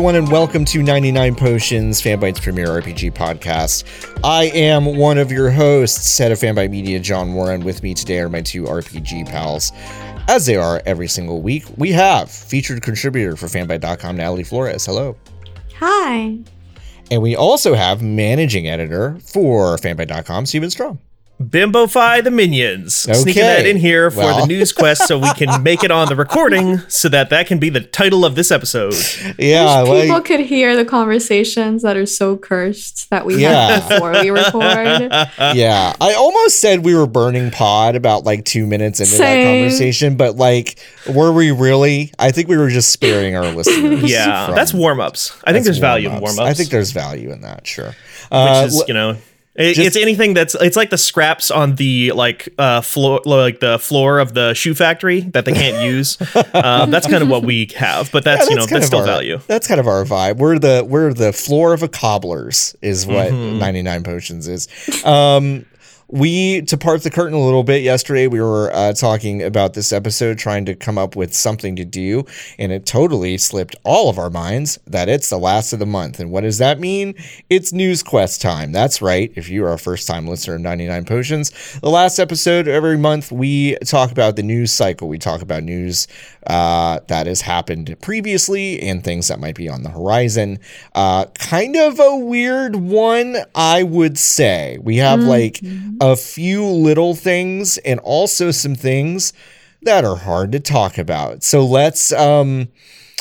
Everyone, and welcome to 99 Potions, Fanbyte's premier RPG podcast. I am one of your hosts, head of Fanbyte Media, John Warren. With me today are my two RPG pals. As they are every single week, we have featured contributor for fanbyte.com, Natalie Flores. Hello. Hi. And we also have managing editor for fanbyte.com, Steven Strom. Bimbofy the minions. Sneaking that in here for Well. the news quest so we can make it on the recording so that that can be the title of this episode. Yeah, People like, could hear the conversations that are so cursed that we Yeah. have before we record. yeah. I almost said we were burning pod about like two minutes into that conversation, but like, were we really? I think we were just sparing our listeners. Yeah, from- that's warm ups. I think That's there's value in warm-ups. warm ups. I think there's value in that, sure. which Uh, is, you know, it, just- it's anything that's it's like the scraps on the like uh floor like the floor of the shoe factory that they can't use. um, that's kind of what we have, but that's, yeah, you know kind that's of still our- value. That's kind of our vibe. We're the we're the floor of a cobbler's is what Mm-hmm. 99 potions is. Um we to part the curtain a little bit yesterday we were uh, talking about this episode trying to come up with something to do and it totally slipped all of our minds that it's the last of the month. And what does that mean? It's news quest time. That's right. If you are a first time listener of 99 potions the last episode every month we talk about the news cycle. We talk about news uh, that has happened previously and things that might be on the horizon. Uh, kind of a weird one i would say. We have like a few little things and also some things that are hard to talk about so let's um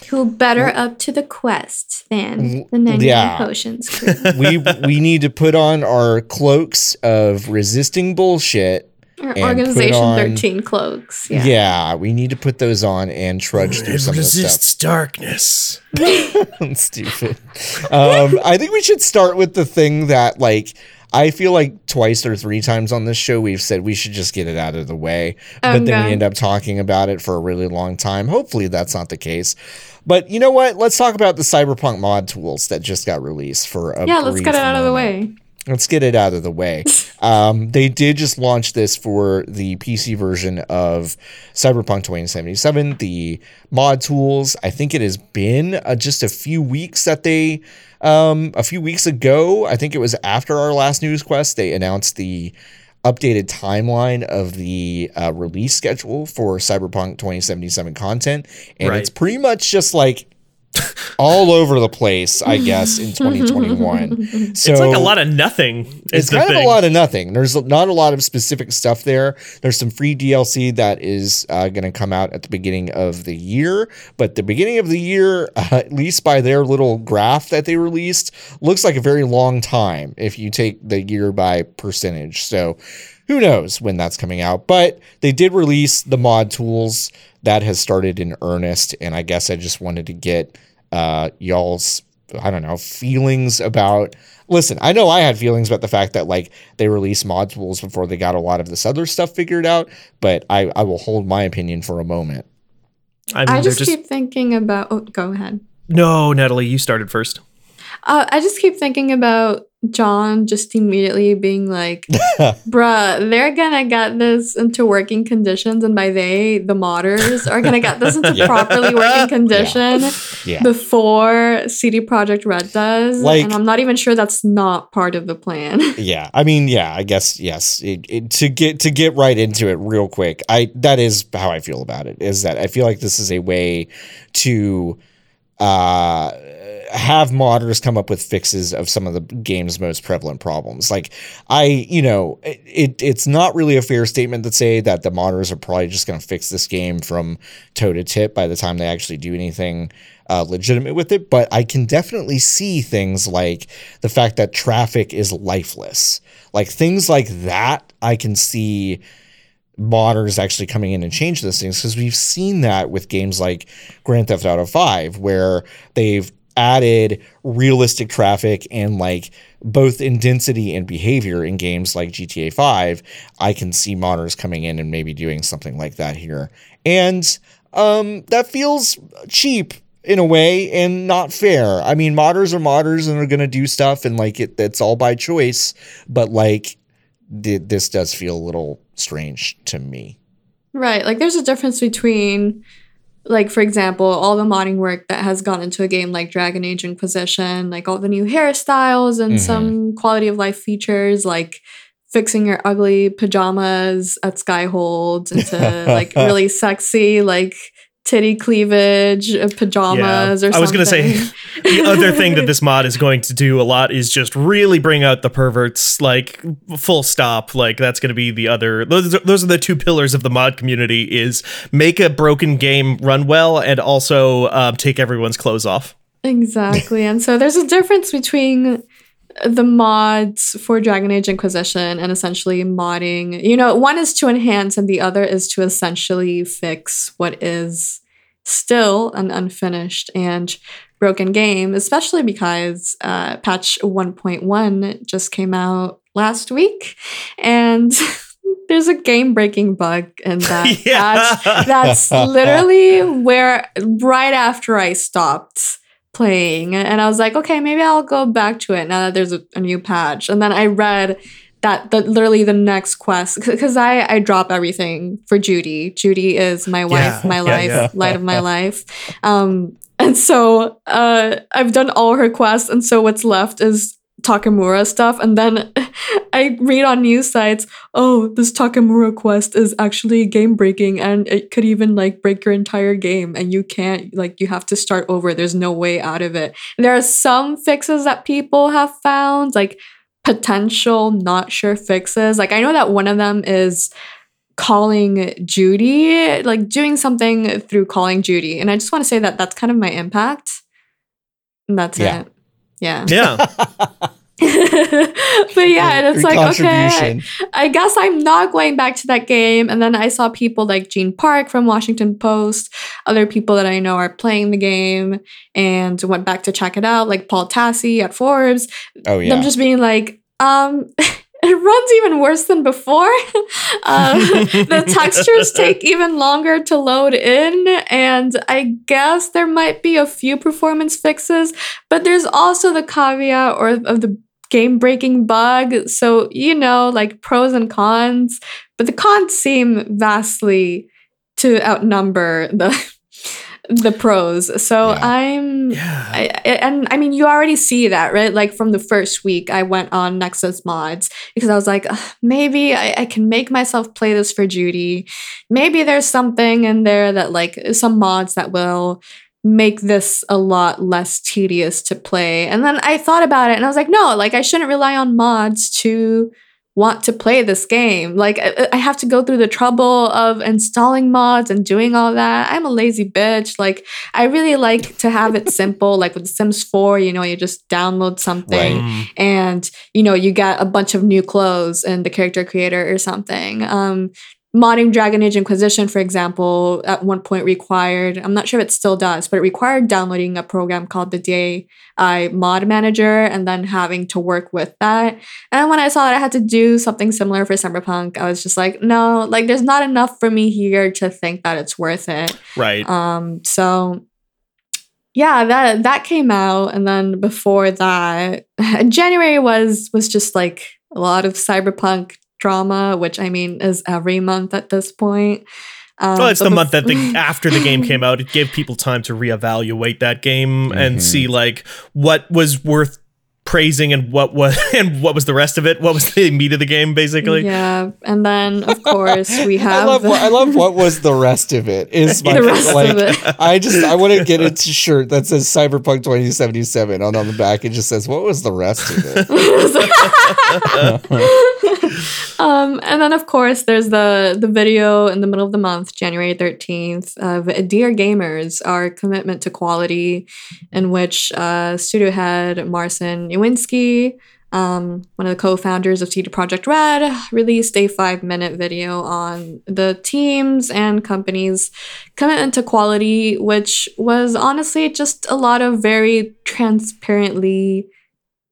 Who better up to the quest than the 99 Yeah. potions crew? we we need to put on our cloaks of resisting bullshit Or put Organization on- 13 cloaks. yeah. Yeah. we need to put those on and trudge through some of the stuff darkness. stupid. Um, I think we should start with the thing that, like, I feel like twice or three times on this show we've said we should just get it out of the way, oh, but then we end up talking about it for a really long time. Hopefully, that's not the case. But you know what? Let's talk about the Cyberpunk mod tools that just got released for a Yeah, let's get it out of the way. Let's get it out of the way. Um, they did just launch this for the PC version of Cyberpunk 2077, the mod tools. I think it has been uh, just a few weeks that they, um, a few weeks ago, I think it was after our last news quest, they announced the updated timeline of the uh, release schedule for Cyberpunk 2077 content. And Right. it's pretty much just like all over the place, I guess, in 2021. So It's like a lot of nothing. It's kind thing. of a lot of nothing. There's not a lot of specific stuff there. There's some free DLC that is uh, going to come out at the beginning of the year, but the beginning of the year, uh, at least by their little graph that they released, looks like a very long time if you take the year by percentage. So who knows when that's coming out? But they did release the mod tools that has started in earnest, and I guess I just wanted to get uh, y'all's I don't know feelings about. Listen, I know I had feelings about the fact that like they released mod tools before they got a lot of this other stuff figured out, but I I will hold my opinion for a moment. I mean, I just, just, keep thinking about. Oh, go ahead. no, Natalie, you started first. Uh, I just keep thinking about John just immediately being like, bruh, they're gonna get this into working conditions. And by they, the modders are gonna get this into Yeah. properly working condition Yeah. before CD Projekt Red does. Like- and I'm not even sure that's not part of the plan. Yeah, I mean, yeah, I guess yes. It, it, to get to get right into it real quick, I that is how I feel about it. Is that I feel like this is a way to uh have modders come up with fixes of some of the game's most prevalent problems. Like I, you know, it it's not really a fair statement to say that the modders are probably just going to fix this game from toe to tip by the time they actually do anything uh, legitimate with it. But I can definitely see things like the fact that traffic is lifeless, like things like that. I can see modders actually coming in and change those things because we've seen that with games like Grand Theft Auto 5 where they've added realistic traffic and like both in density and behavior in games like GTA 5 I can see modders coming in and maybe doing something like that here and um that feels cheap in a way and not fair. I mean, modders are modders and they're going to do stuff and like it that's all by choice, but like this does feel a little strange to me. Right. Like there's a difference between like for example, all the modding work that has gone into a game like Dragon Age Inquisition, like all the new hairstyles and Mhm. some quality of life features, like fixing your ugly pajamas at Skyhold into like really sexy, like titty cleavage uh, pajamas or something. I was gonna say the other thing that this mod is going to do a lot is just really bring out the perverts like full stop like that's going to be the other those are, those are the two pillars of the mod community is make a broken game run well and also um, take everyone's clothes off Exactly. And so there's a difference between the mods for Dragon Age Inquisition and essentially modding. You know, one is to enhance and the other is to essentially fix what is still an unfinished and broken game, especially because uh, patch 1.1 just came out last week and there's a game breaking bug in that patch that's literally where right after I stopped playing and I was like, okay, maybe I'll go back to it now that there's a, a new patch. And then I read that that literally the next quest because I I drop everything for Judy. Judy is my wife, Yeah, my yeah, life, yeah. light of my life. Um and so uh I've done all her quests and so what's left is Takamura stuff and then I read on news sites, oh, this Takamura quest is actually game breaking and it could even like break your entire game and you can't like you have to start over. There's no way out of it. There are some fixes that people have found, like potential not sure fixes. Like I know that one of them is calling Judy, like doing something through calling Judy. And I just want to say that that's kind of my impact. And that's Yeah. it. Yeah. yeah but yeah, and it's like, okay, I. I guess I'm not going back to that game. And then I saw people like Gene Park from Washington Post, other people that I know are playing the game and went back to check it out, like Paul Tassi at Forbes. oh yeah. Them just being like, um, it runs even worse than before. um, the textures take even longer to load in, and I guess there might be a few performance fixes, but there's also the caveat or of the game breaking bug. So, you know, like pros and cons, but the cons seem vastly to outnumber the the pros. So Yeah. I'm yeah I, and I mean, you already see that, right? Like from the first week, I went on Nexus Mods because I was like, maybe I, I can make myself play this for Judy. Maybe there's something in there that, like, some mods that will make this a lot less tedious to play. And then I thought about it and I was like, no, like, I shouldn't rely on mods to want to play this game. Like I, I have to go through the trouble of installing mods and doing all that. I'm a lazy bitch. Like I really like to have it simple. Like with Sims 4, you know, you just download something Right. Mm. and you know you get a bunch of new clothes in the character creator or something. Um, modding Dragon Age Inquisition, for example, at one point required, I'm not sure if it still does, but it required downloading a program called the DAI Mod Manager and then having to work with that. And when I saw that I had to do something similar for Cyberpunk, I was just like, no, like there's not enough for me here to think that it's worth it. right Um, so yeah, that that came out, and then before that, January was was just like a lot of cyberpunk drama, which I mean is every month at this point. Um, well, it's the bef- month that the after the game came out, it gave people time to reevaluate that game and Mhm. see like what was worth praising and what was and what was the rest of it. What was the meat of the game, basically. yeah, and then of course we I have love what, I love what was the rest of it is my the rest like of it. I just I want to get a shirt that says Cyberpunk 2077 on on the back it just says what was the rest of it. Um, and then of course there's the the video in the middle of the month, January 13th, of Dear Gamers, our commitment to quality, in which uh, studio head Marcin Iwinski, um, one of the co-founders of CD Projekt Red, released a five-minute video on the teams and companies' commitment to quality, which was honestly just a lot of very transparently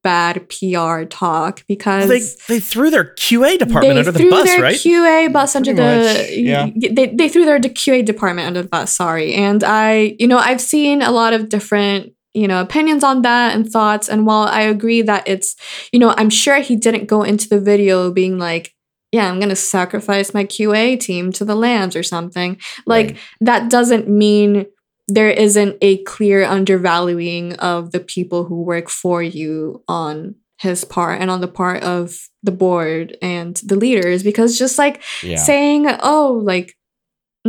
bad PR talk because Well, they they threw their QA department they under the threw bus, their right? QA bus under Pretty the much, yeah. they, they threw their QA department under the bus. Sorry, and I you know I've seen a lot of different you know opinions on that and thoughts. And while I agree that it's you know I'm sure he didn't go into the video being like yeah, I'm going to sacrifice my QA team to the lands or something. Like Right. that doesn't mean there isn't a clear undervaluing of the people who work for you on his part and on the part of the board and the leaders because just like Yeah. saying oh like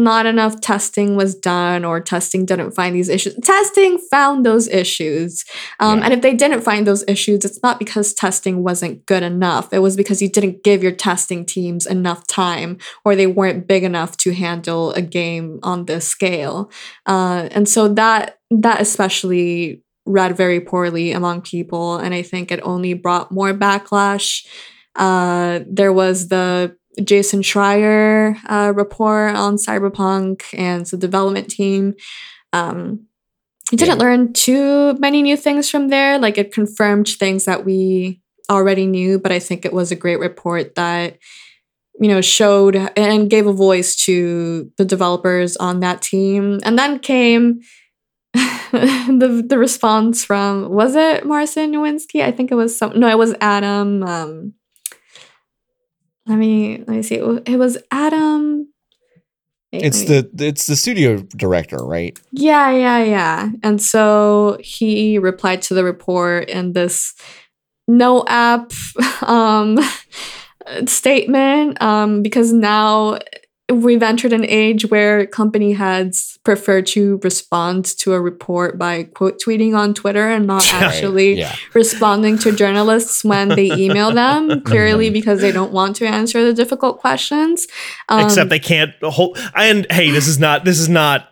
not enough testing was done or testing didn't find these issues. Testing found those issues. Um, Yeah. and if they didn't find those issues it's not because testing wasn't good enough. It was because you didn't give your testing teams enough time or they weren't big enough to handle a game on this scale. Uh, and so that that especially read very poorly among people and i think it only brought more backlash. Uh, there was the Jason Schreier uh, report on Cyberpunk and the development team. Um, we didn't Yeah. learn too many new things from there. Like it confirmed things that we already knew, but I think it was a great report that you know showed and gave a voice to the developers on that team. And then came the the response from was it Marcin Nowinski? I think it was some no, it was Adam. Um, let me let me see. It was Adam. wait, It's me- the it's the studio director, right? yeah, yeah, yeah. And so he replied to the report in this no app um, statement um, because now we've entered an age where company heads prefer to respond to a report by quote tweeting on Twitter and not actually Yeah. responding to journalists when they email them, clearly because they don't want to answer the difficult questions. Um, Except they can't hold. And hey, this is not this is not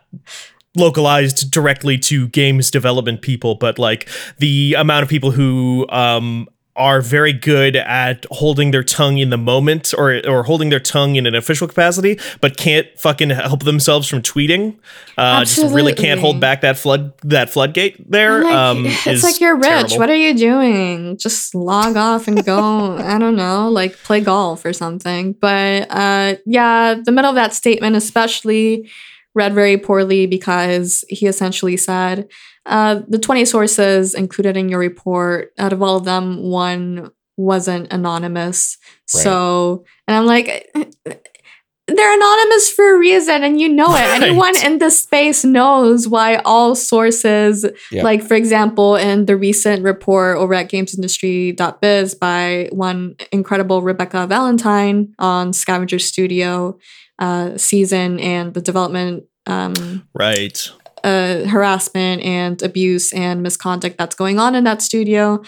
localized directly to games development people, but like the amount of people who um are very good at holding their tongue in the moment or or holding their tongue in an official capacity, but can't fucking help themselves from tweeting. Uh, just really can't hold back that flood that floodgate there. Like, um, it's like you're rich. terrible. What are you doing? Just log off and go. I don't know, like play golf or something. But uh, yeah, the middle of that statement, especially, read very poorly because he essentially said uh, the 20 sources included in your report, out of all of them, one wasn't anonymous. Right. So, and I'm like, they're anonymous for a reason, and you know it. Right. Anyone in this space knows why all sources Yeah. like, for example, in the recent report over at gamesindustry.biz by one incredible Rebekah Valentine on Scavenger Studio uh, season and the development um, right. Uh, harassment and abuse and misconduct that's going on in that studio.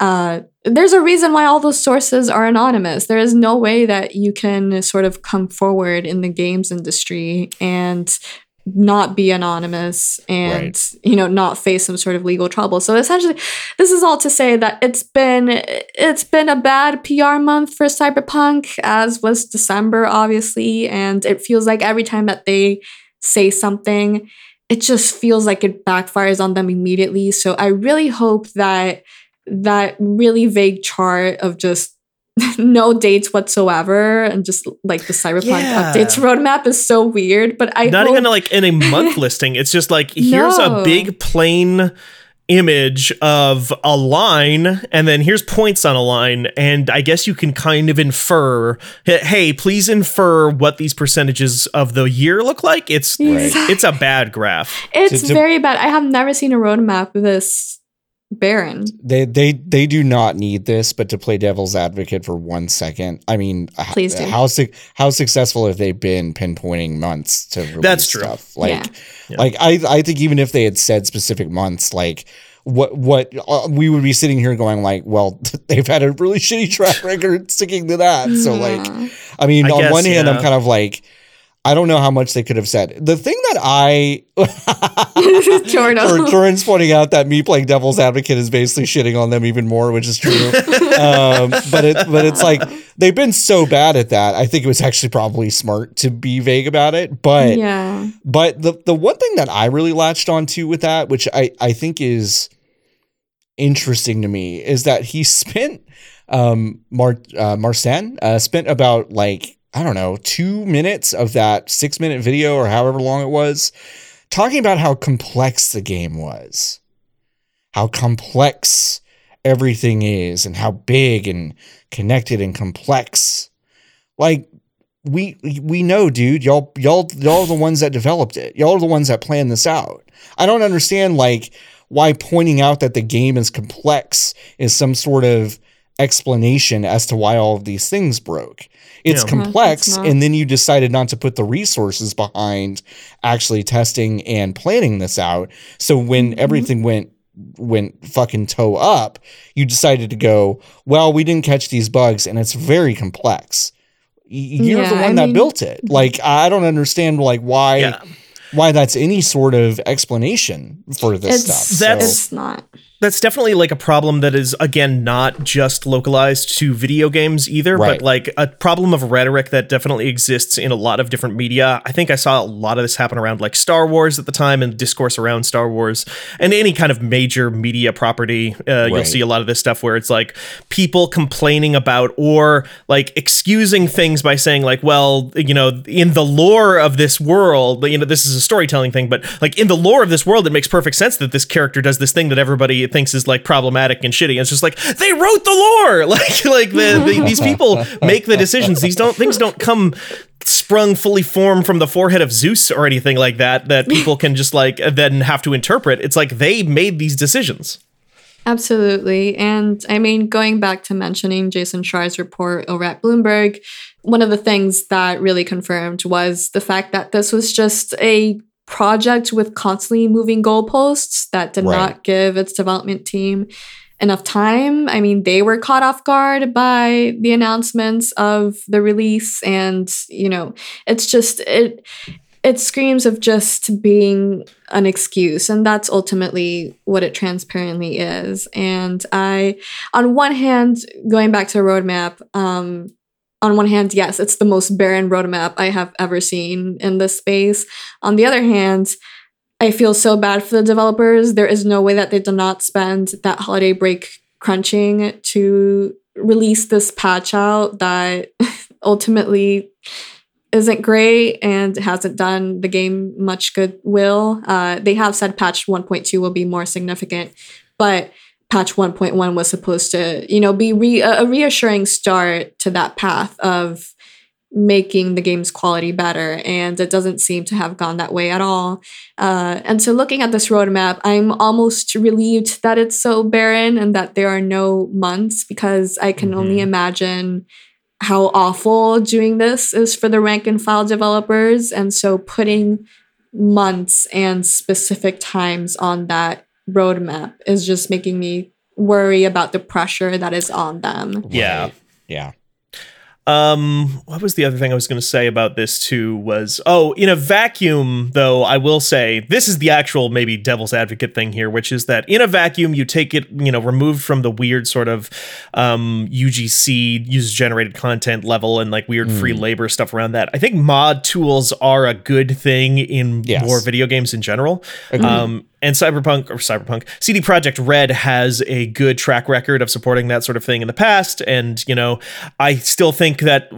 Uh, there's a reason why all those sources are anonymous. There is no way that you can sort of come forward in the games industry and not be anonymous and Right. you know not face some sort of legal trouble. So essentially this is all to say that it's been it's been a bad PR month for Cyberpunk as was December obviously and it feels like every time that they say something it just feels like it backfires on them immediately. So I really hope that that really vague chart of just no dates whatsoever and just like the cyberpunk Yeah. updates roadmap is so weird. But I not hope, even like in a month listing. It's just like here's a big plain image of a line and then here's points on a line and i guess you can kind of infer hey please infer what these percentages of the year look like it's Right. it's a bad graph it's To- to- very bad. I have never seen a roadmap this barren. They they they do not need this, but to play devil's advocate for one second, I mean, h- Please do. how su- how successful have they been pinpointing months to release That's true. stuff? Like, Yeah. Yeah. like I I think even if they had said specific months, like what what uh, we would be sitting here going like, well, they've had a really shitty track record sticking to that. So like, I mean, I on guess, one hand, I'm kind of like. I don't know how much they could have said. The thing that I Jordan. Tor- Torrance pointing out that me playing devil's advocate is basically shitting on them even more, which is true. um, but it but it's like they've been so bad at that. I think it was actually probably smart to be vague about it. But yeah. but the the one thing that I really latched onto with that, which I I think is interesting to me, is that he spent um Mar uh, Marcin uh, spent about like I don't know two minutes of that six minute video or however long it was talking about how complex the game was, how complex everything is, and how big and connected and complex. Like we we know, dude. Y'all y'all y'all are the ones that developed it. Y'all are the ones that planned this out. I don't understand like why pointing out that the game is complex is some sort of explanation as to why all of these things broke. It's Yeah. complex, Yeah, it's and then you decided not to put the resources behind actually testing and planning this out. So when Mhm. everything went went fucking toe up, you decided to go, well, we didn't catch these bugs, and it's very complex. You're the one I that mean- built it. Like I don't understand like why Yeah. why that's any sort of explanation for this It's stuff. That's- So- it's not. That's definitely like a problem that is again not just localized to video games either Right. but like a problem of rhetoric that definitely exists in a lot of different media. I think i saw a lot of this happen around like star wars at the time and discourse around star wars and any kind of major media property. Uh, you'll see a lot of this stuff where it's like people complaining about or like excusing things by saying like well you know in the lore of this world you know this is a storytelling thing but like in the lore of this world it makes perfect sense that this character does this thing that everybody thinks is like problematic and shitty. It's just like they wrote the lore. Like like the, the these people make the decisions. These don't things don't come sprung fully formed from the forehead of Zeus or anything like that that people can just like uh, then have to interpret. It's like they made these decisions. Absolutely. And I mean, going back to mentioning Jason Schreier's report over at Bloomberg, one of the things that really confirmed was the fact that this was just a project with constantly moving goalposts that did Right. not give its development team enough time. I mean, they were caught off guard by the announcements of the release and, you know, it's just it it screams of just being an excuse and that's ultimately what it transparently is and i on one hand going back to roadmap um on one hand yes it's the most barren roadmap i have ever seen in this space on the other hand i feel so bad for the developers there is no way that they did not spend that holiday break crunching to release this patch out that ultimately isn't great and hasn't done the game much goodwill. Uh, they have said patch 1.2 will be more significant, but patch 1.1 was supposed to, you know, be re- a reassuring start to that path of making the game's quality better and it doesn't seem to have gone that way at all uh, and so looking at this roadmap i'm almost relieved that it's so barren and that there are no months because i can only Mhm. imagine how awful doing this is for the rank and file developers. And so putting months and specific times on that roadmap is just making me worry about the pressure that is on them. Yeah. Right. Yeah. Um, what was the other thing I was going to say about this too? Was oh, in a vacuum, though, I will say this is the actual maybe devil's advocate thing here, which is that in a vacuum, you take it, you know, removed from the weird sort of um, UGC user generated content level and like weird free labor stuff around that. I think mod tools are a good thing in Yes. more video games in general. Agreed. Um, and Cyberpunk or Cyberpunk CD Projekt Red has a good track record of supporting that sort of thing in the past. And you know, I still think that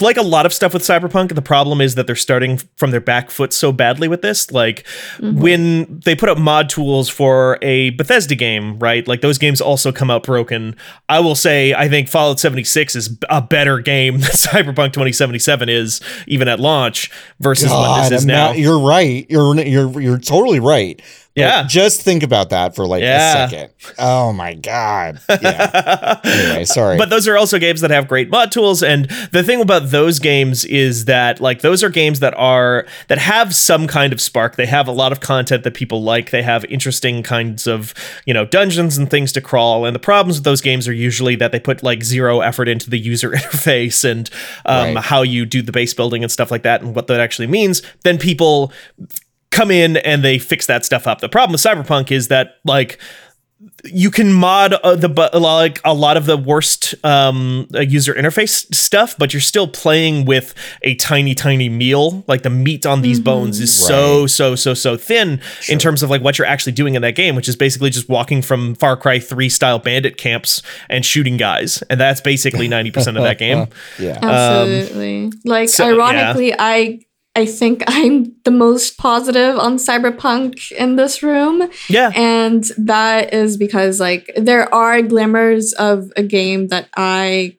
like a lot of stuff with Cyberpunk, the problem is that they're starting from their back foot so badly with this. Like mm-hmm. when they put up mod tools for a Bethesda game, right? Like those games also come out broken. I will say I think Fallout 76 is a better game than Cyberpunk 2077 is even at launch versus what God, this is I'm now. not- you're right. You're you're you're totally right. Yeah. Just think about that for like Yeah. a second. Oh my god. Yeah. anyway, sorry. But those are also games that have great mod tools, and the thing about those games is that like those are games that are that have some kind of spark. They have a lot of content that people like. They have interesting kinds of you know dungeons and things to crawl. And the problems with those games are usually that they put like zero effort into the user interface and um, Right. how you do the base building and stuff like that, and what that actually means. Then people come in and they fix that stuff up. The problem with Cyberpunk is that like you can mod uh, the bu- like a lot of the worst um, uh, user interface stuff, but you're still playing with a tiny, tiny meal. Like the meat on these bones is so, Right. so, so, so thin in terms of like what you're actually doing in that game, which is basically just walking from Far Cry Three style bandit camps and shooting guys, and that's basically ninety percent of that game. yeah. Absolutely. like Um, so, yeah. ironically, I I think I'm the most positive on Cyberpunk in this room. Yeah, And that is because like there are glimmers of a game that I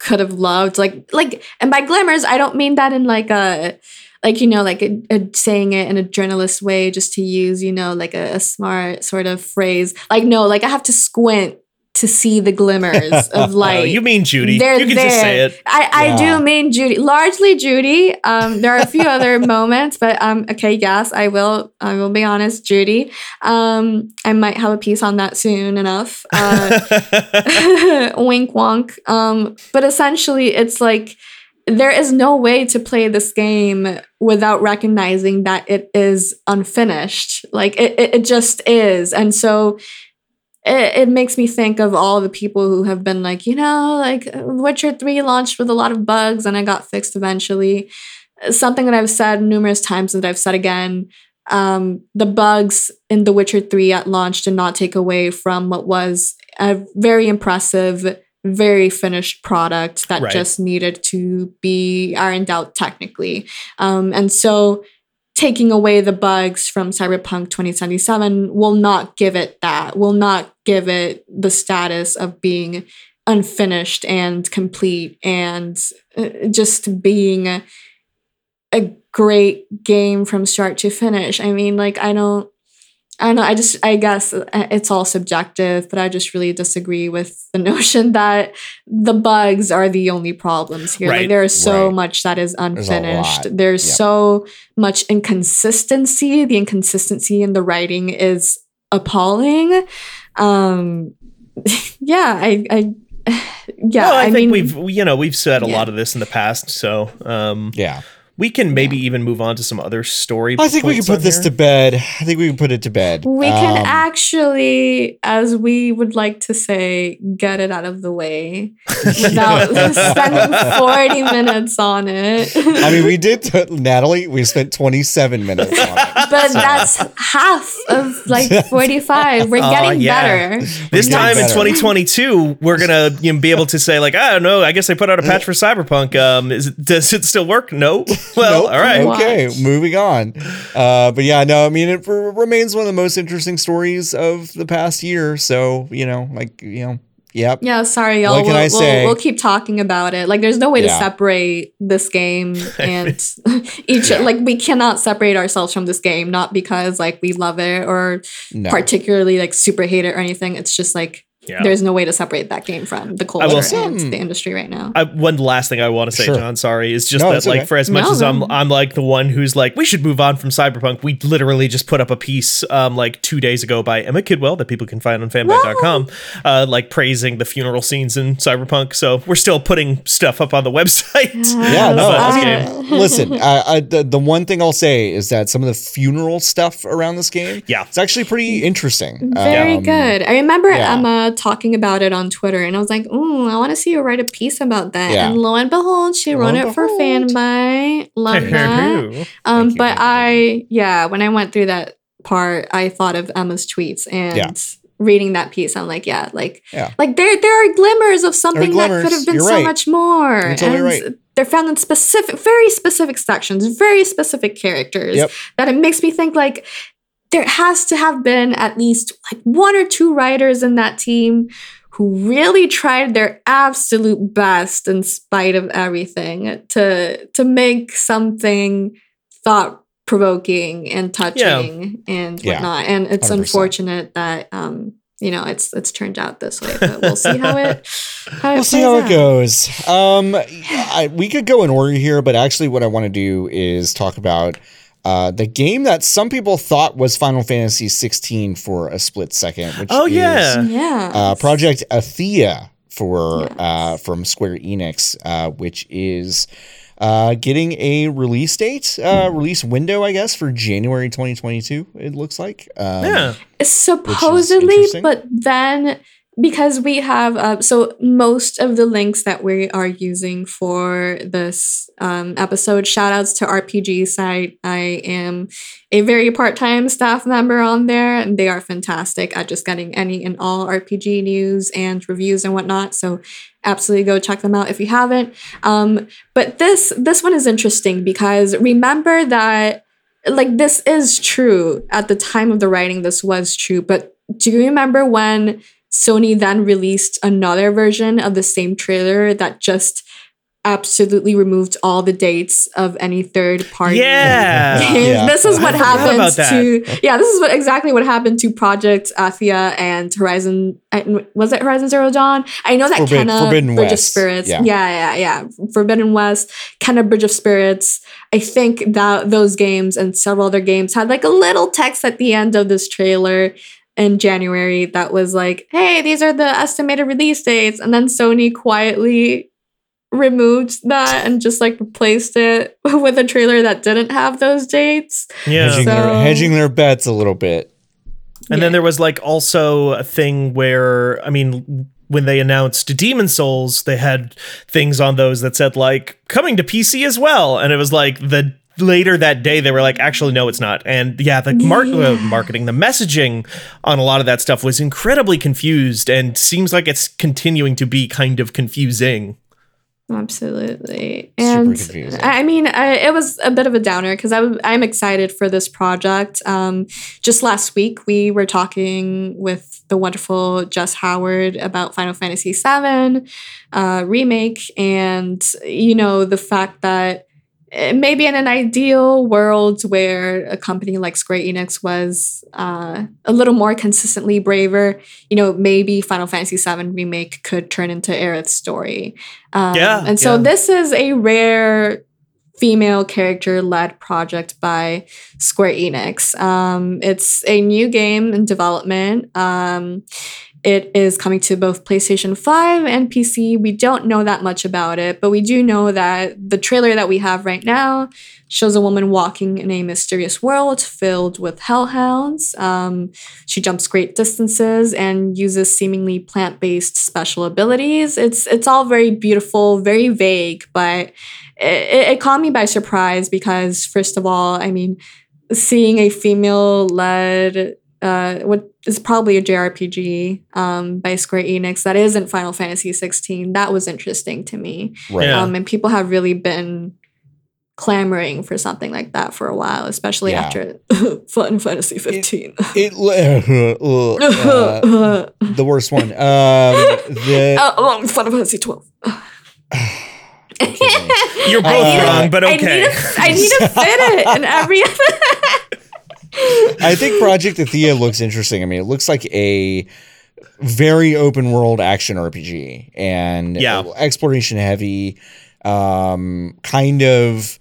could have loved. Like like and by glimmers, I don't mean that in like a like you know like a, a saying it in a journalist way just to use you know like a, a smart sort of phrase like no like i have to squint to see the glimmers of light. Oh, light you mean Judy? they're you can there. just say it. I, I Yeah. do mean Judy, largely Judy. Um, there are a few other moments, but um, okay, yes, I will. I will be honest, Judy. Um, I might have a piece on that soon enough. Uh, wink, wonk. Um, but essentially, it's like there is no way to play this game without recognizing that it is unfinished. Like it, it, it just is, and so it, it makes me think of all the people who have been like, you know, like Witcher 3 launched with a lot of bugs and it got fixed eventually. Something that I've said numerous times and that I've said again. Um, the bugs in The Witcher 3 at launch did not take away from what was a very impressive, very finished product that Right. just needed to be ironed out technically. Um, and so taking away the bugs from Cyberpunk 2077 will not give it that, will not give it the status of being unfinished and complete and uh, just being a, a great game from start to finish. I mean, like, I don't. I don't know. I just, I guess uh, it's all subjective, but I just really disagree with the notion that the bugs are the only problems here. Right. Like, there is so Right. much that is unfinished. There's Yep. so much inconsistency. The inconsistency in the writing is appalling. Um, yeah, I, I, yeah, well, I, think mean, we've you know we've said a Yeah. lot of this in the past, so um, Yeah. We can maybe even move on to some other story. I think we can put this here. to bed. I think we can put it to bed. We can Um, actually, as we would like to say, get it out of the way without spending 40 minutes on it. I mean, we did, t- Natalie, we spent 27 minutes on it. but that's half of like 45. We're Aw, getting yeah. better. This We're time getting in 2022, we're gonna you know, be able to say like, I don't know. I guess I put out a patch for Cyberpunk. Um, is does it still work? No. Well, Nope. all right. Okay, Watch. moving on. Uh, but yeah, no, I mean, it r- remains one of the most interesting stories of the past year. So, you know, like, you know, yep. Yeah, sorry, y'all. What can we'll, I say? We'll, we'll keep talking about it. Like, there's no way to separate this game and each. Yeah. Like, we cannot separate ourselves from this game, not because like we love it or No. particularly like super hate it or anything. It's just like Yeah. there's no way to separate that game from the culture will and say- the industry right now. I, one last thing I want to say, Sure. John. Sorry, is just No, that like okay. for as much No, as. I'm, I'm like the one who's like we should move on from Cyberpunk. We literally just put up a piece um like two days ago by Emma Kidwell that people can find on fanbyte.com, uh, like praising the funeral scenes in Cyberpunk. So we're still putting stuff up on the website. Yeah, no. This I game. listen, I, I, the, the one thing I'll say is that some of the funeral stuff around this game, Yeah. it's actually pretty interesting. Very Um, good. I remember yeah. Emma talking about it on Twitter, and I was like, "Ooh, I want to see her write a piece about that." Yeah. And lo and behold, she Lo wrote and it for behold. Fanbyte. Love that. Um, you, but I, yeah, when I went through that part, I thought of Emma's tweets and Yeah. reading that piece. I'm like, yeah, like, Yeah. like there, there are glimmers of something that could have been You're so right. much more. You're totally and right. They're found in specific, very specific sections, very specific characters. Yep. That it makes me think like there has to have been at least like one or two writers in that team who really tried their absolute best in spite of everything to to make something thought provoking and touching and Yeah. whatnot. And it's 100%. unfortunate that um you know it's it's turned out this way, but we'll see how it how We'll it see how plays it goes. Um, I, we could go in order here, but actually, what I want to do is talk about uh, the game that some people thought was Final Fantasy 16 for a split second. Which Oh, is, yeah. Yeah. uh, Project Athia for Yes. uh, from Square Enix, uh, which is uh, getting a release date, uh, release window, I guess, for January 2022. It looks like. Um, Yeah. supposedly but then because we have uh, so most of the links that we are using for this um, episode shout outs to rpg site. I am a very part-time staff member on there and they are fantastic at just getting any and all rpg news and reviews and whatnot. So absolutely go check them out if you haven't. Um, but this this one is interesting because remember that like this is true. At the time of the writing this was true. But do you remember when Sony then released another version of the same trailer that just absolutely removed all the dates of any third party. Yeah. Yeah. this is what forgot happened to yeah this is what exactly what happened to project athia and horizon was it horizon zero dawn i know that Forbid- Kena Forbidden bridge of West, spirits yeah. yeah. yeah yeah forbidden west Kena bridge of spirits i think that those games and several other games had like a little text at the end of this trailer in january that was like hey these are the estimated release dates and then sony quietly removed that and just like replaced it with a trailer that didn't have those dates. Yeah. hedging, So- their, hedging their bets a little bit. And then there was like also a thing where, I mean, when they announced Demon's Souls, they had things on those that said like coming to PC as well. And it was like the later that day they were like actually no it's not and yeah the mar- uh, marketing the messaging on a lot of that stuff was incredibly confused and seems like it's continuing to be kind of confusing Absolutely. And. I I mean, I, it was a bit of a downer because I'm excited for this project. Um, just last week, we were talking with the wonderful Jess Howard about Final Fantasy VII uh, remake, and you know the fact that maybe in an ideal world where a company like Square Enix was uh, a little more consistently braver, you know, maybe Final Fantasy VII remake could turn into Aerith's story. Um, Yeah, and so yeah. this is a rare female character led project by Square Enix. Um, it's a new game in development. Um, it is coming to both PlayStation 5 and PC. We don't know that much about it, but we do know that the trailer that we have right now shows a woman walking in a mysterious world filled with hellhounds. Um, she jumps great distances and uses seemingly plant-based special abilities. It's it's all very beautiful, very vague, but it, it caught me by surprise because first of all, I mean, seeing a female-led uh, what is probably a JRPG um, by Square Enix that isn't Final Fantasy 16. That was interesting to me. Right. Yeah. Um, and people have really been clamoring for something like that for a while, especially Yeah. after Final Fantasy 15. It, uh, the worst one. Um, the Uh, along with Final Fantasy 12. you're both Uh, wrong but I okay need, to, I need to fit it in every I think Project Athia looks interesting. I mean, it looks like a very open world action RPG and Yeah. exploration heavy, um, kind of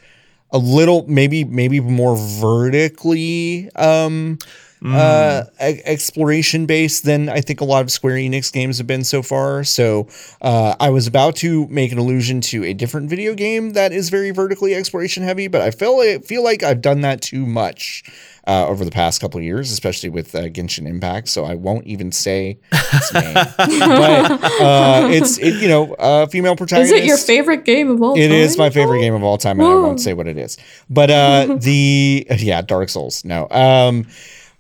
a little maybe maybe more vertically um, uh, e- exploration based than I think a lot of Square Enix games have been so far. So uh, I was about to make an allusion to a different video game that is very vertically exploration heavy, but I feel I feel like I've done that too much uh, over the past couple of years, especially with uh, Genshin Impact. So I won't even say its name, but uh, it's it, you know uh, female protagonist. Is it your favorite game of all It time? is my favorite game of all time, and I won't say what it is. But uh, the yeah, Dark Souls. No, um,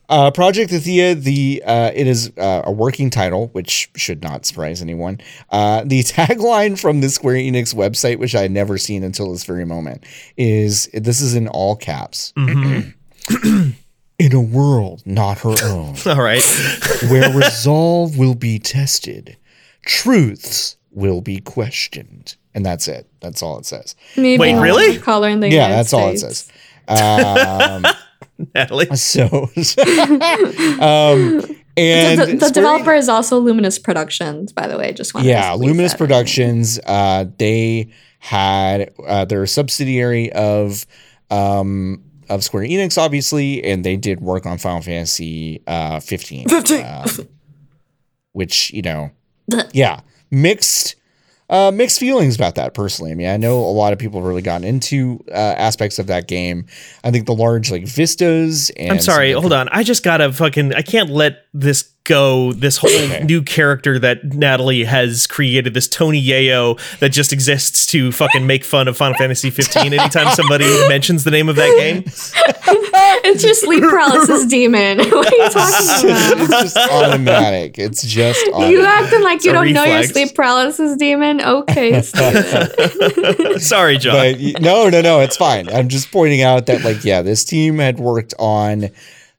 uh, Project Athia. The uh, it is uh, a working title, which should not surprise anyone. Uh, the tagline from the Square Enix website, which I had never seen until this very moment, is this is in all caps. Mhm. In a world not her own, all right where resolve will be tested, truths will be questioned, and that's it. That's all it says. Maybe Wait, not really? Color in the yeah, United that's all it States. says. Um, natalie so, um, and the, the, the developer is also Luminous Productions, by the way. Just want yeah, to Luminous Productions. Uh, they had uh, they're a subsidiary of um of Square Enix, obviously, and they did work on Final Fantasy uh 15. 15. um, which you know, yeah, mixed. Uh, mixed feelings about that personally. I mean, I know a lot of people have really gotten into uh, aspects of that game. I think the large like vistas and I'm sorry, hold on. I just gotta fucking. I can't let this go. This whole Okay. new character that Natalie has created, this Tony Yayo that just exists to fucking make fun of Final Fantasy 15 anytime somebody mentions the name of that game. it's your sleep paralysis demon. what are you talking about? it's just automatic. It's just You automatic. acting like you don't know your sleep paralysis demon? Okay, Sorry, John. but no, no, no, it's fine. I'm just pointing out that like, yeah, this team had worked on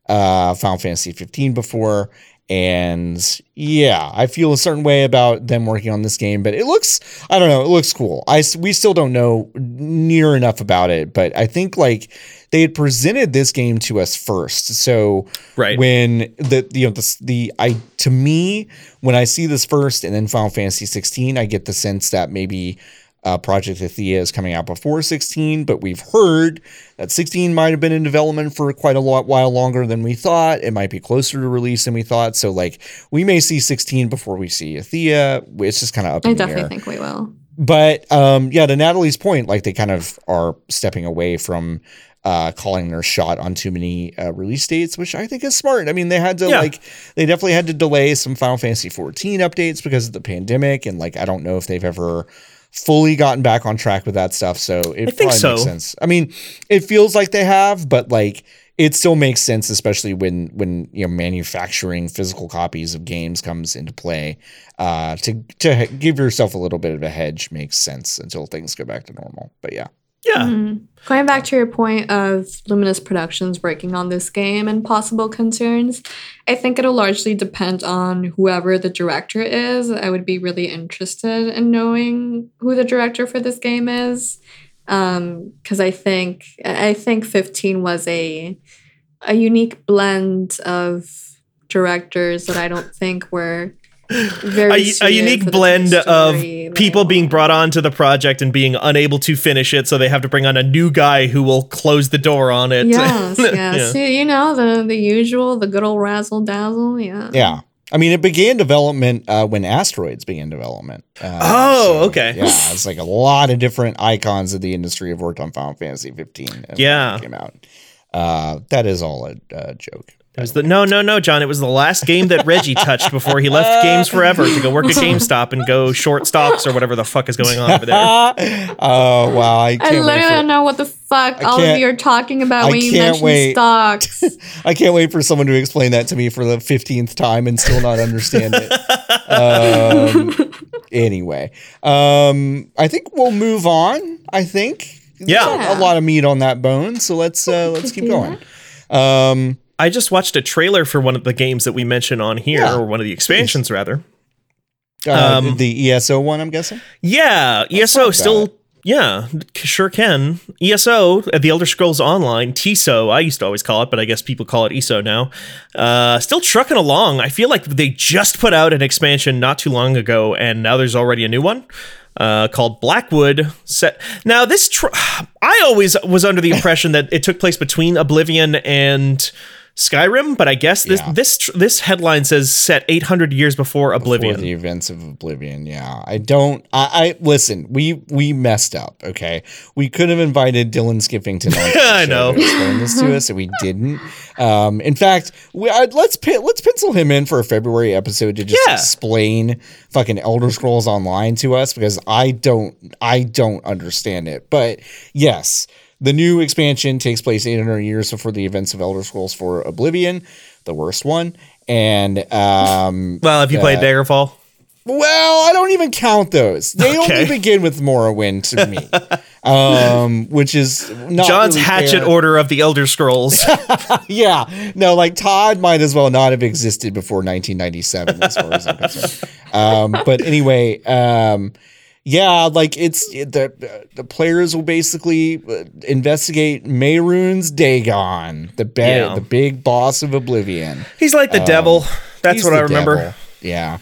uh Final Fantasy 15 before, And yeah, I feel a certain way about them working on this game, but it looks, I don't know, it looks cool. I, we still don't know near enough about it, but I think like they had presented this game to us first. So Right. when the, you know, the, the, I, to me, when I see this first and then Final Fantasy 16, I get the sense that maybe uh, Project Athia is coming out before 16, but we've heard that 16 might have been in development for quite a lot while longer than we thought. It might be closer to release than we thought. So like we may see 16 before we see Athia. It's just kind of up I in the definitely air. think we will. But um, yeah, to Natalie's point, like they kind of are stepping away from uh, calling their shot on too many uh, release dates, which I think is smart. I mean, they had to Yeah. like they definitely had to delay some Final Fantasy 14 updates because of the pandemic, and like I don't know if they've ever fully gotten back on track with that stuff. So it probably makes sense. I mean, it feels like they have, but like it still makes sense, especially when when you know manufacturing physical copies of games comes into play. Uh, to to give yourself a little bit of a hedge makes sense until things go back to normal. But yeah, Yeah. Mhm. Going back to your point of Luminous Productions working on this game and possible concerns, I think it'll largely depend on whoever the director is. I would be really interested in knowing who the director for this game is, because I think I think fifteen was a a unique blend of directors that I don't think were very A, a unique blend of story people being want. brought onto the project and being unable to finish it, so they have to bring on a new guy who will close the door on it. Yes, Yeah. yes. You, you know the the usual, the good old razzle dazzle. Yeah. yeah. I mean, it began development uh, when Asteroids began development. Uh, Oh, okay. Yeah, it's like a lot of different icons of the industry have worked on Final Fantasy 15. Yeah. it came out. Uh, that is all a, a joke. It was the no, no, no, John. It was the last game that Reggie touched before he left Games Forever to go work at GameStop and go short stocks or whatever the fuck is going on over there. oh wow! I I can't wait literally don't know what the fuck I all of you are talking about I when you can't mention wait. stocks. I can't wait for someone to explain that to me for the fifteenth time and still not understand it. um, anyway, um, I think we'll move on. I think. Yeah. There's a lot of meat on that bone, so let's uh, let's keep do going. Um, I just watched a trailer for one of the games that we mention on here, Yeah. or one of the expansions rather. uh, Um, the ESO one, I'm guessing. Yeah, ESO still. bad. Yeah, sure can. ESO, uh, the Elder Scrolls Online, TESO, I used to always call it, but I guess people call it ESO now. Uh, still trucking along. I feel like they just put out an expansion not too long ago, and now there's already a new one uh, called Blackwood. Set now, this tr- I always was under the impression that it took place between Oblivion and Skyrim, but I guess this Yeah. this this headline says set 800 years before Oblivion. For the events of Oblivion, yeah. I don't. I, I listen. We we messed up. Okay, we could have invited Dylan Skiffington. I know. to explain this to us, and we didn't. Um, in fact, we, i let's let's pencil him in for a February episode to just Yeah. explain fucking Elder Scrolls Online to us because I don't I don't understand it. But yes, the new expansion takes place 800 years before the events of Elder Scrolls for Oblivion, the worst one, and um. well, if you played Daggerfall? Well, I don't even count those. They Okay. only begin with Morrowind to me, um, which is not John's really Hatchet fair. Order of the Elder Scrolls. Yeah, no, like Todd might as well not have existed before 1997, as far as I'm concerned. Um, but anyway, um, yeah, like it's it, the the players will basically uh, investigate Mehrunes Dagon, the ba- Yeah. the big boss of Oblivion. He's like the devil. That's what I remember. devil. Yeah.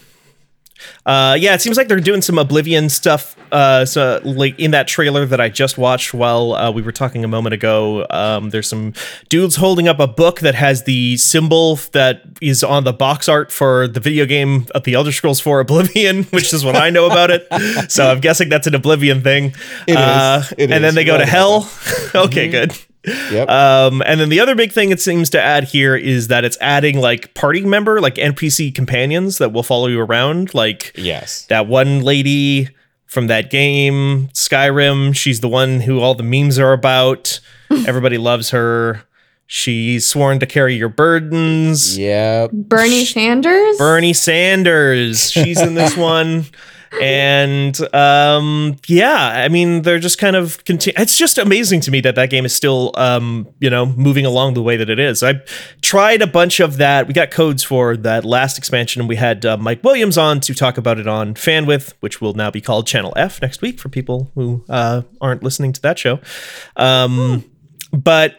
Uh, yeah, it seems like they're doing some Oblivion stuff. Uh, so like in that trailer that I just watched while uh, we were talking a moment ago, um, there's some dudes holding up a book that has the symbol that is on the box art for the video game of the Elder Scrolls 4 Oblivion, which is what I know about it. So I'm guessing that's an Oblivion thing. It is. Uh, It and is. then they go to hell. okay, good. Yep. Um, and then the other big thing it seems to add here is that it's adding like party member, like NPC companions that will follow you around. Like yes. that one lady from that game, Skyrim. She's the one who all the memes are about. Everybody loves her. She's sworn to carry your burdens. Yep. Bernie Sanders. Bernie Sanders. She's in this one. And um, yeah, I mean, they're just kind of continue. It's just amazing to me that that game is still, um, you know, moving along the way that it is. I tried a bunch of that. We got codes for that last expansion, and we had uh, Mike Williams on to talk about it on FanWith, which will now be called Channel F next week for people who uh, aren't listening to that show. Um, But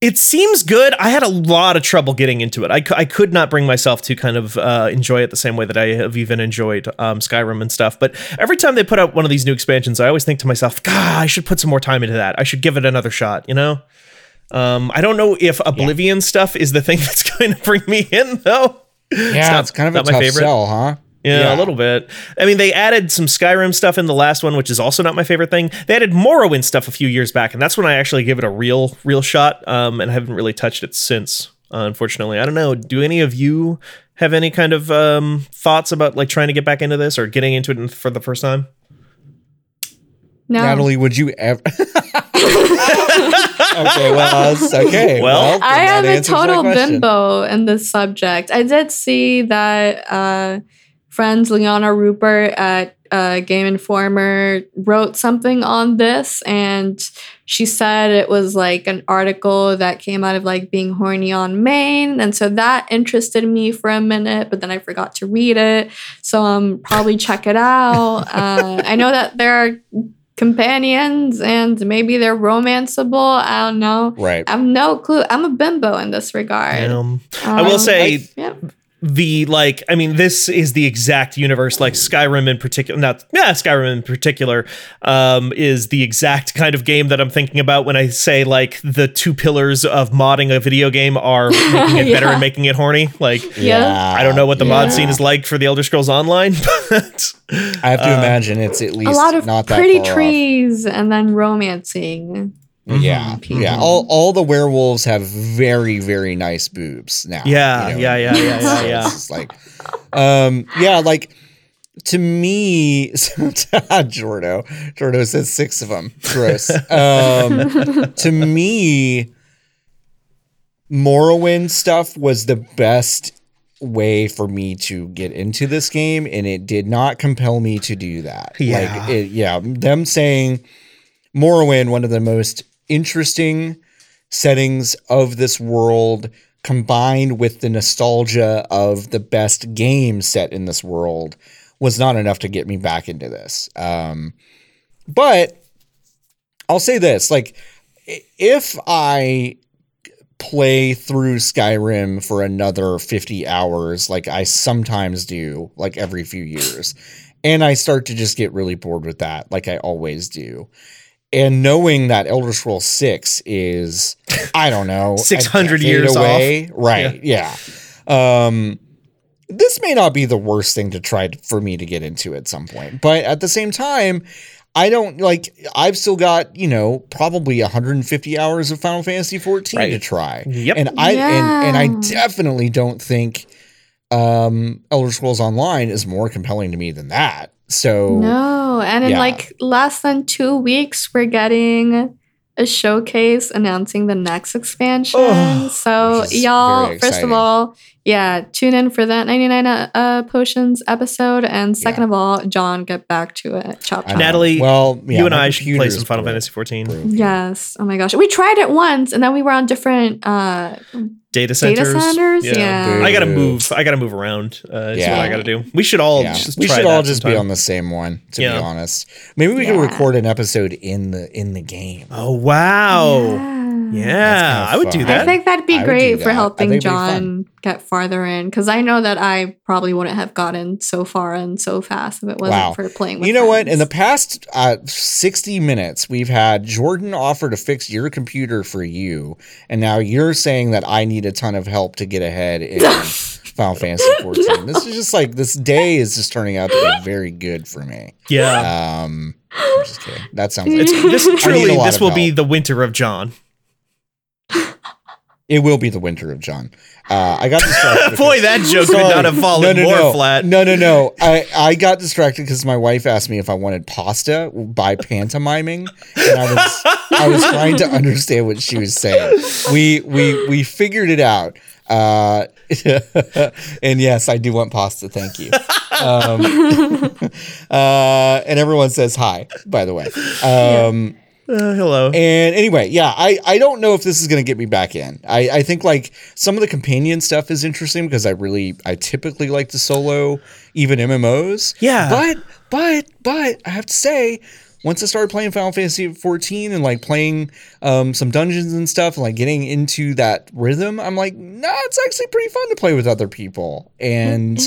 it seems good. I had a lot of trouble getting into it. I, I could not bring myself to kind of uh, enjoy it the same way that I have even enjoyed um, Skyrim and stuff. But every time they put out one of these new expansions, I always think to myself, God, I should put some more time into that. I should give it another shot, you know? Um, I don't know if Oblivion stuff is the thing that's going to bring me in, though. Yeah, not- it's kind of a tough favorite. sell, huh? Yeah, a little bit. I mean, they added some Skyrim stuff in the last one, which is also not my favorite thing. They added Morrowind stuff a few years back, and that's when I actually gave it a real, real shot. Um, and I haven't really touched it since. Uh, unfortunately, I don't know. Do any of you have any kind of um, thoughts about like trying to get back into this or getting into it for the first time? No. Natalie, would you ever? okay, well, that's okay. Well, then I that am a total bimbo in this subject. I did see that uh, friends Liana Ruppert at uh, Game Informer wrote something on this, and she said it was like an article that came out of like being horny on Maine, and so that interested me for a minute, but then I forgot to read it, so I'm probably check it out. uh, I know that there are companions and maybe they're romanceable. I don't know. Right. I have no clue. I'm a bimbo in this regard. Um, I will Um, say yeah. The like i mean this is the exact universe like skyrim in particular not yeah skyrim in particular um is the exact kind of game that i'm thinking about when i say like the two pillars of modding a video game are making it better and making it horny like Yeah. i don't know what the mod scene is like for the elder scrolls online but I have to Uh, imagine it's at least A lot of not pretty far off. trees and then romancing. Yeah, Mhm. yeah. All all the werewolves have very very nice boobs now. Yeah, you know? yeah, yeah, yeah, yeah, So yeah. It's like, um, yeah, like to me, Jordo, Jordo says six of them. Gross. Um, to me, Morrowind stuff was the best way for me to get into this game, and it did not compel me to do that. Yeah. Like, it, yeah, them saying Morrowind, one of the most interesting settings of this world, combined with the nostalgia of the best game set in this world, was not enough to get me back into this. Um, but I'll say this: like, if I play through Skyrim for another 50 hours, like I sometimes do, like every few years, and I start to just get really bored with that, like I always do. And knowing that Elder Scrolls 6 is, I don't know, 600 years away. Right. Yeah. Um, this may not be the worst thing to try to- for me to get into at some point, but at the same time, I don't like. I've still got you know probably 150 hours of Final Fantasy 14 to try, Yep. and I and and I definitely don't think um Elder Scrolls Online is more compelling to me than that. So No, and in Yeah. like less than two weeks, we're getting a showcase announcing the next expansion. Oh, so, y'all, first of all, yeah, tune in for that 99 uh, uh, potions episode. And second Yeah. of all, John, get back to it. Chop, chop. Natalie, well, yeah, you and i should play some final broke- fantasy 14 broken. Yes. Oh my gosh. We tried it once and then we were on different uh data centers data centers. Yeah. I gotta move. I gotta move around. Uh, is Yeah. what I gotta do. We should all Yeah. just we try should all just be on the same one. To Yeah. be honest, maybe we can Yeah. record an episode in the in the game. Oh wow! Yeah, I would do that. I think that'd be I great for that. Helping think it'd be fun. John get farther in because I know that I probably wouldn't have gotten so far and so fast if it wasn't Wow. for playing with You know what? In the past uh, 60 minutes, we've had Jordan offer to fix your computer for you, and now you're saying that I need a ton of help to get ahead in Final Fantasy 14. This is just like this day is just turning out to be very good for me. yeah. Um, I'm just kidding. That sounds like It's this truly a lot this of will be the winter of John. It will be the winter of John. Uh, I got distracted. Boy, that joke could Sorry. not have fallen no, no, more no. flat. No, no, no. I, I got distracted because my wife asked me if I wanted pasta by pantomiming, and I was I was trying to understand what she was saying. We we we figured it out. Uh, and yes, I do want pasta. Thank you. Um, uh, and everyone says hi, by the way. Um, Uh, hello. and anyway, yeah, I, I don't know if this is going to get me back in. I, I think like some of the companion stuff is interesting because I really, I typically like to solo even MMOs. Yeah. But, but, but I have to say, once I started playing Final Fantasy 14 and like playing um, some dungeons and stuff, and like getting into that rhythm, I'm like, nah, it's actually pretty fun to play with other people. And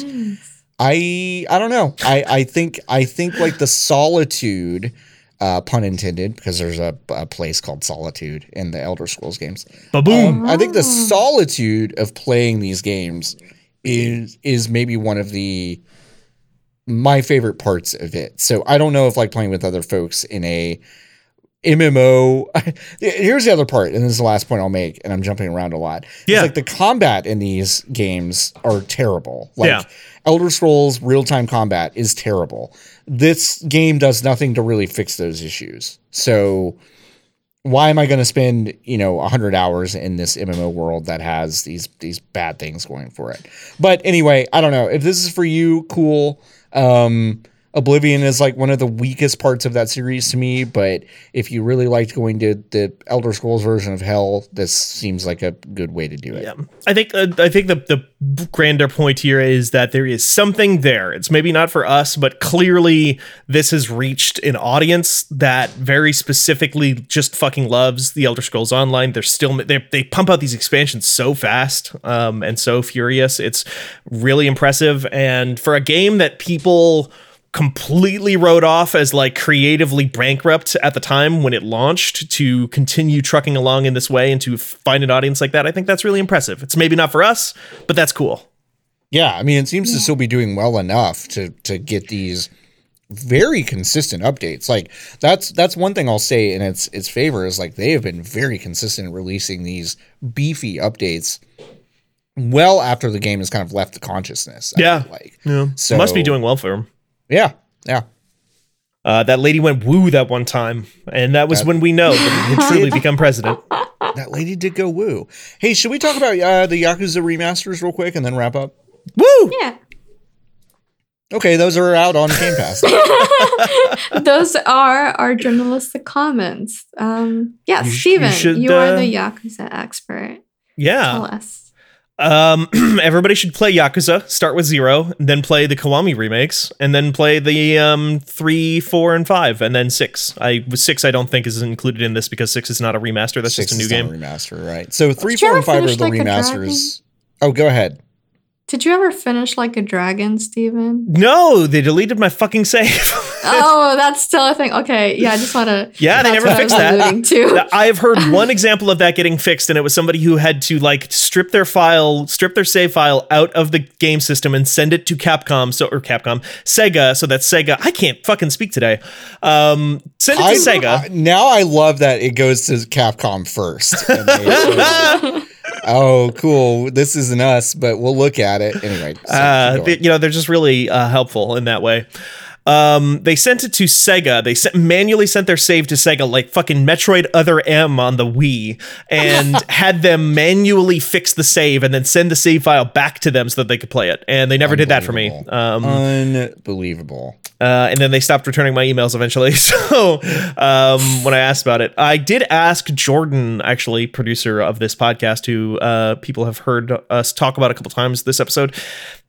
I I don't know. I I think I think like the solitude, uh, pun intended, because there's a, a place called Solitude in the Elder Scrolls games. Ba-boom. Um, I think the solitude of playing these games is is maybe one of the my favorite parts of it. So I don't know if like playing with other folks in a MMO. Here's the other part, and this is the last point I'll make, and I'm jumping around a lot. Yeah. It's like the combat in these games are terrible. Like Yeah. Elder Scrolls real time combat is terrible. This game does nothing to really fix those issues. So why am I going to spend you know 100 hours in this MMO world that has these these bad things going for it? But anyway, I don't know if this is for you. Cool. Um, Oblivion is like one of the weakest parts of that series to me, but if you really liked going to the Elder Scrolls version of Hell, this seems like a good way to do it. Yeah, I think uh, I think the the grander point here is that there is something there. It's maybe not for us, but clearly this has reached an audience that very specifically just fucking loves the Elder Scrolls Online. They're still they they pump out these expansions so fast um, and so furious. It's really impressive, and for a game that people completely wrote off as like creatively bankrupt at the time when it launched to continue trucking along in this way and to find an audience like that i think that's really impressive it's maybe not for us but that's cool Yeah, I mean, it seems to still be doing well enough to to get these very consistent updates. Like that's that's one thing I'll say in its its favor is like they have been very consistent in releasing these beefy updates well after the game has kind of left the consciousness. I Yeah. feel like yeah So- must be doing well for him yeah, yeah. uh, that lady went woo that one time and that was That- when we know that he had truly become president That lady did go woo. Hey, should we talk about uh, the Yakuza remasters real quick and then wrap up? woo Yeah. Okay, those are out on Game Pass. Those are our journalistic comments. Um, yeah, You sh- you Steven, you, should, are uh, the Yakuza expert. yeah Tell us. Um, everybody should play Yakuza. Start with zero, then play the Kiwami remakes, and then play the um three, four, and five, and then six. I six I don't think is included in this because six is not a remaster. That's Six just a new is game. not a remaster, right? So three, Did four, and five are the Like remasters. Oh, go ahead. Did you ever finish like a dragon, Steven? No, they deleted my fucking save. oh, that's still a thing. Okay, yeah, I just want to. Yeah, they never fixed that. that. I have heard one example of that getting fixed, and it was somebody who had to like strip their file, strip their save file out of the game system and send it to Capcom, so or Capcom, Sega, so that Sega. I can't fucking speak today. Um, send it to I- Sega. I- now I love that it goes to Capcom first. Oh, cool. This isn't us, but we'll look at it anyway. so uh, they, you know, they're just really uh, helpful in that way. Um, they sent it to Sega. They sent, manually sent their save to Sega, like fucking Metroid Other M on the Wii, and had them manually fix the save and then send the save file back to them so that they could play it. And they never did that for me. Unbelievable. Um, Unbelievable. uh, and then they stopped returning my emails eventually. So um, when I asked about it, I did ask Jordan, actually producer of this podcast, who uh, people have heard us talk about a couple times this episode,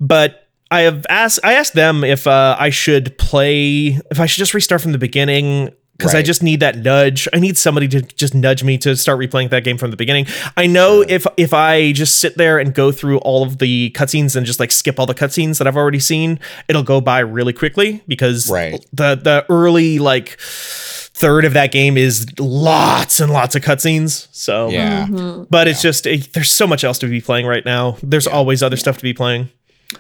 but. I have asked. I asked them if uh, I should play, if I should just restart from the beginning, because I just need that nudge. I need somebody to just nudge me to start replaying that game from the beginning. I know if if I just sit there and go through all of the cutscenes and just like skip all the cutscenes that I've already seen, it'll go by really quickly because Right. the the early like third of that game is lots and lots of cutscenes. So Yeah. Mm-hmm. but it's just it, there's so much else to be playing right now. There's always other stuff to be playing.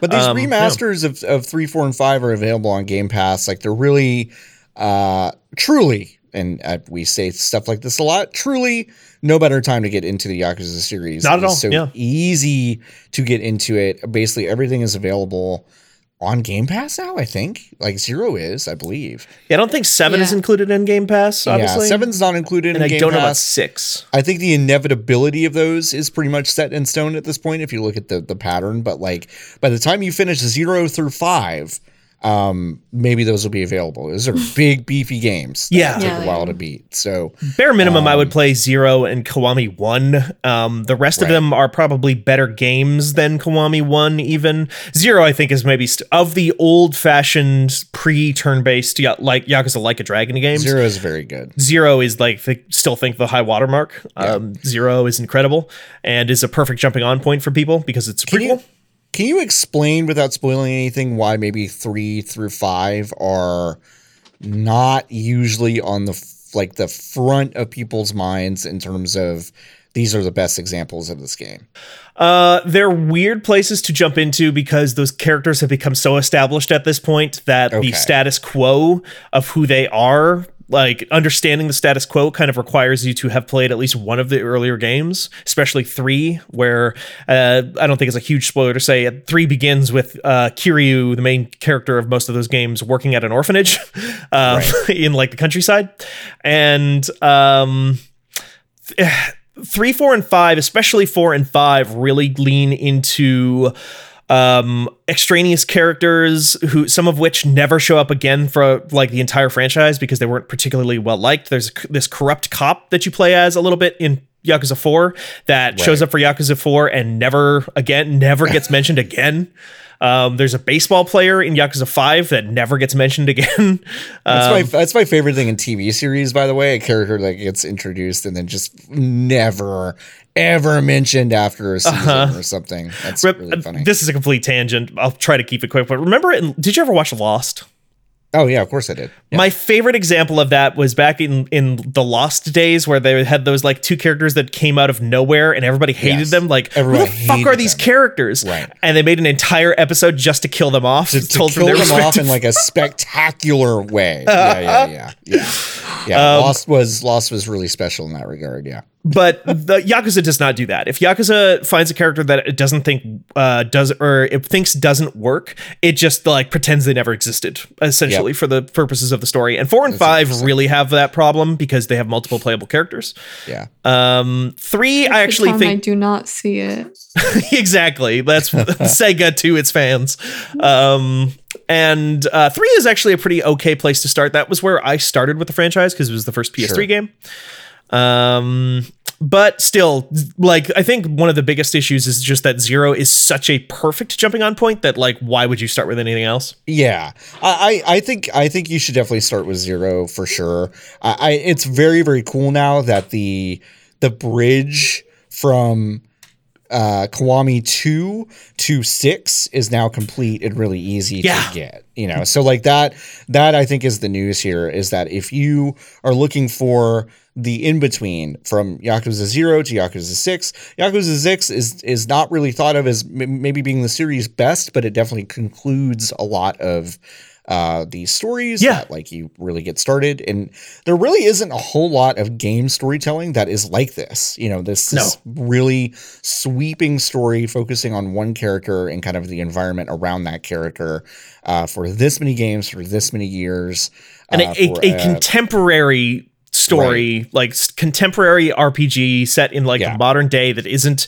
But these Um, yeah. remasters of, of three, four, and five are available on Game Pass. Like they're really, uh, truly, and uh, we say stuff like this a lot. Truly no better time to get into the Yakuza series. Not at It's all, So yeah. easy to get into it. Basically, everything is available on Game Pass now. I think like Zero is, I believe. Yeah, I don't think seven is included in Game Pass. Obviously, Yeah, seven's not included and in I Game don't know about six. I think the inevitability of those is pretty much set in stone at this point if you look at the the pattern. But like by the time you finish zero through five, um, maybe those will be available. Those are big beefy games. that Yeah. take Yeah, a while are. to beat. So Bare minimum, I would Um, play Zero and Kiwami One. Um, the rest of them are probably better games than Kiwami One. Even Zero, I think, is maybe st- of the old-fashioned pre-turn-based ya- like Yakuza Like a Dragon games. zero is very good. Zero is like the, still think the high watermark. Um, Zero is incredible and is a perfect jumping on point for people because it's a Can prequel. Can you explain without spoiling anything why maybe three through five are not usually on the like the front of people's minds in terms of these are the best examples of this game. Uh, they're weird places to jump into because those characters have become so established at this point that Okay. the status quo of who they are, like understanding the status quo, kind of requires you to have played at least one of the earlier games, especially three, where uh, I don't think it's a huge spoiler to say three begins with uh, Kiryu, the main character of most of those games, working at an orphanage um, in like the countryside, and um, three, four, and five, especially four and five, really lean into um extraneous characters who some of which never show up again for like the entire franchise because they weren't particularly well liked there's this corrupt cop that you play as a little bit in Yakuza 4 that shows up for Yakuza 4 and never again never gets mentioned again um, there's a baseball player in Yakuza 5 that never gets mentioned again. That's Um, my that's my favorite thing in TV series, by the way. A character that gets introduced and then just never ever mentioned after a season Uh-huh. or something. That's Rep- really funny. This is a complete tangent. I'll try to keep it quick. But remember, in, did you ever watch Lost? Oh yeah, of course I did. Yeah. My favorite example of that was back in in the Lost days, where they had those like two characters that came out of nowhere, and everybody hated Yes. them. Like, Everyone who the fuck are these them. characters? Right. And they made an entire episode just to kill them off. to, to told kill them off in like a spectacular way. Yeah, yeah, yeah, yeah. Yeah, Um, Lost was Lost was really special in that regard. Yeah, but the Yakuza does not do that. If Yakuza finds a character that it doesn't think uh, does or it thinks doesn't work, it just like pretends they never existed, essentially for the purposes of the story. And four and five really have that problem because they have multiple playable characters. yeah. Um, three, I actually think I do not see it. exactly. That's Sega to its fans. Um, and uh, three is actually a pretty okay place to start. That was where I started with the franchise because it was the first PS3 Sure. game. Um, but still, like I think one of the biggest issues is just that zero is such a perfect jumping on point that like why would you start with anything else? Yeah, I, I think I think you should definitely start with zero for sure. I, I it's very very cool now that the the bridge from uh Kiwami 2 to 6 is now complete and really easy Yeah. to get. You know, so like that that I think is the news here is that if you are looking for the in between from Yakuza 0 to Yakuza 6, Yakuza 6 is is not really thought of as m- maybe being the series best, but it definitely concludes a lot of uh, these stories Yeah. that like you really get started and there really isn't a whole lot of game storytelling that is like this you know this No. is really sweeping story focusing on one character and kind of the environment around that character uh, for this many games for this many years And uh, a, a, a contemporary story, like contemporary RPG set in like Yeah. the modern day that isn't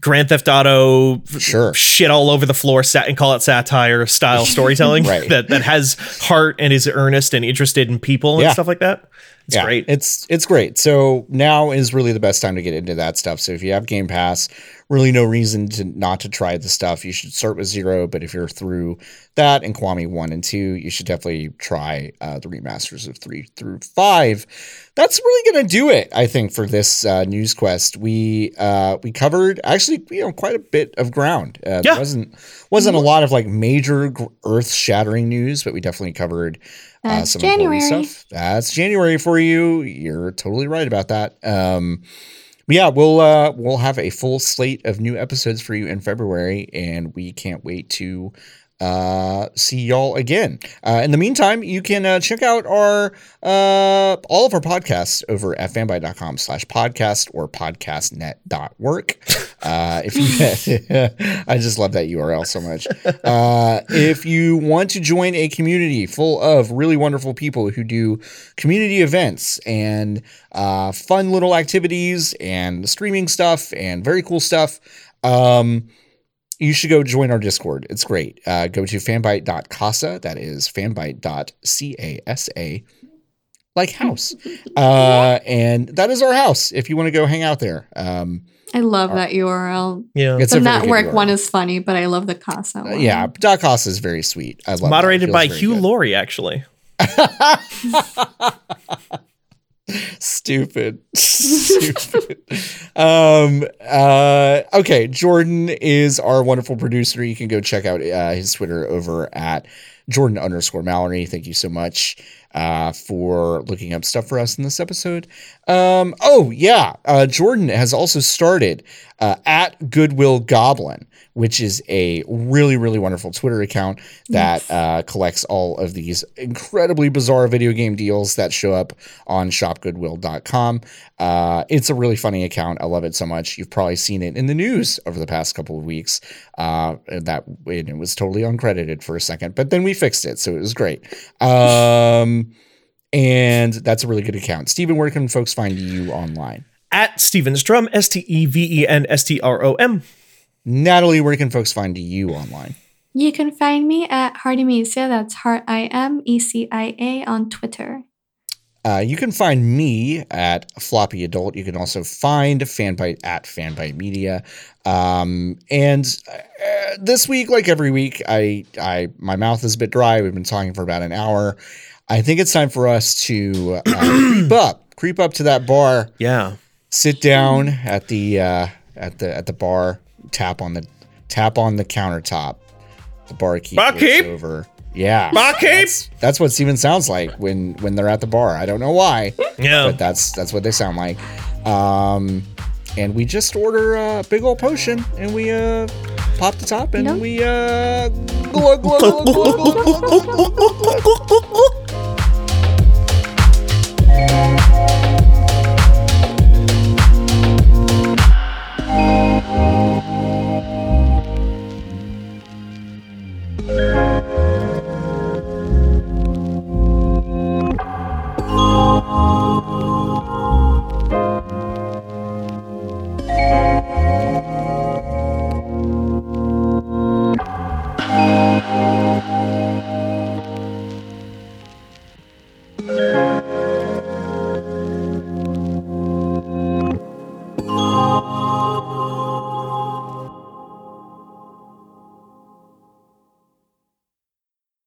Grand Theft Auto Sure. shit all over the floor sat and call it satire style storytelling Right. that that has heart and is earnest and interested in people and Yeah. stuff like that. It's yeah, great. It's it's great. So now is really the best time to get into that stuff. So if you have Game Pass, really no reason to not to try the stuff. You should start with zero, but if you're through that and Kiwami one and two, you should definitely try uh, the remasters of three through five. That's really gonna do it, I think, for this uh, news quest. We uh, we covered actually you know quite a bit of ground. Uh, Yeah. There wasn't wasn't a lot of like major earth shattering news, but we definitely covered That's some January. stuff. That's January for you. You're totally right about that. Um, yeah, we'll uh, we'll have a full slate of new episodes for you in February, and we can't wait to uh, see y'all again. Uh, in the meantime, you can uh, check out our uh, all of our podcasts over at fanbyte.com slash podcast or podcastnet.work. Uh, if you, I just love that URL so much. Uh, if you want to join a community full of really wonderful people who do community events and uh, fun little activities and streaming stuff and very cool stuff, um, you should go join our Discord. It's great. Uh, go to fanbyte.casa. That is fanbyte.casa, like house. Uh, and that is our house if you want to go hang out there. Um, I love that URL. Yeah. It's the a very good network URL. one is funny, but I love the Casa uh, one. yeah, dot casa is very sweet. I love. It Moderated by Hugh good. Laurie, actually. Stupid. Stupid. um uh okay, Jordan is our wonderful producer. You can go check out uh, his Twitter over at Jordan underscore Mallory. Thank you so much uh for looking up stuff for us in this episode. Um oh yeah, uh Jordan has also started uh at Goodwill Goblin, which is a really, really wonderful Twitter account that uh, collects all of these incredibly bizarre video game deals that show up on shopgoodwill.com. Uh, it's a really funny account. I love it so much. You've probably seen it in the news over the past couple of weeks. Uh, that and it was totally uncredited for a second, but then we fixed it, so it was great. Um, and that's a really good account. Steven, where can folks find you online? At Steven Strom, S T E V E N S T R O M. Natalie, where can folks find you online? You can find me at Hardy Hardemecia, that's Heart I M E C I A on Twitter. Uh, you can find me at Floppy Adult. You can also find Fanbyte at Fanbyte Media. Um, and uh, this week, like every week, I, I my mouth is a bit dry. We've been talking for about an hour. I think it's time for us to uh, creep up, creep up to that bar, Yeah. sit down at the uh, at the at the bar, tap on the tap on the countertop. The barkeep, barkeep? over. Yeah, barkeep. That's, that's what Steven sounds like when when they're at the bar. I don't know why. Yeah, but that's that's what they sound like. Um, and we just order a big old potion and we uh pop the top and we uh.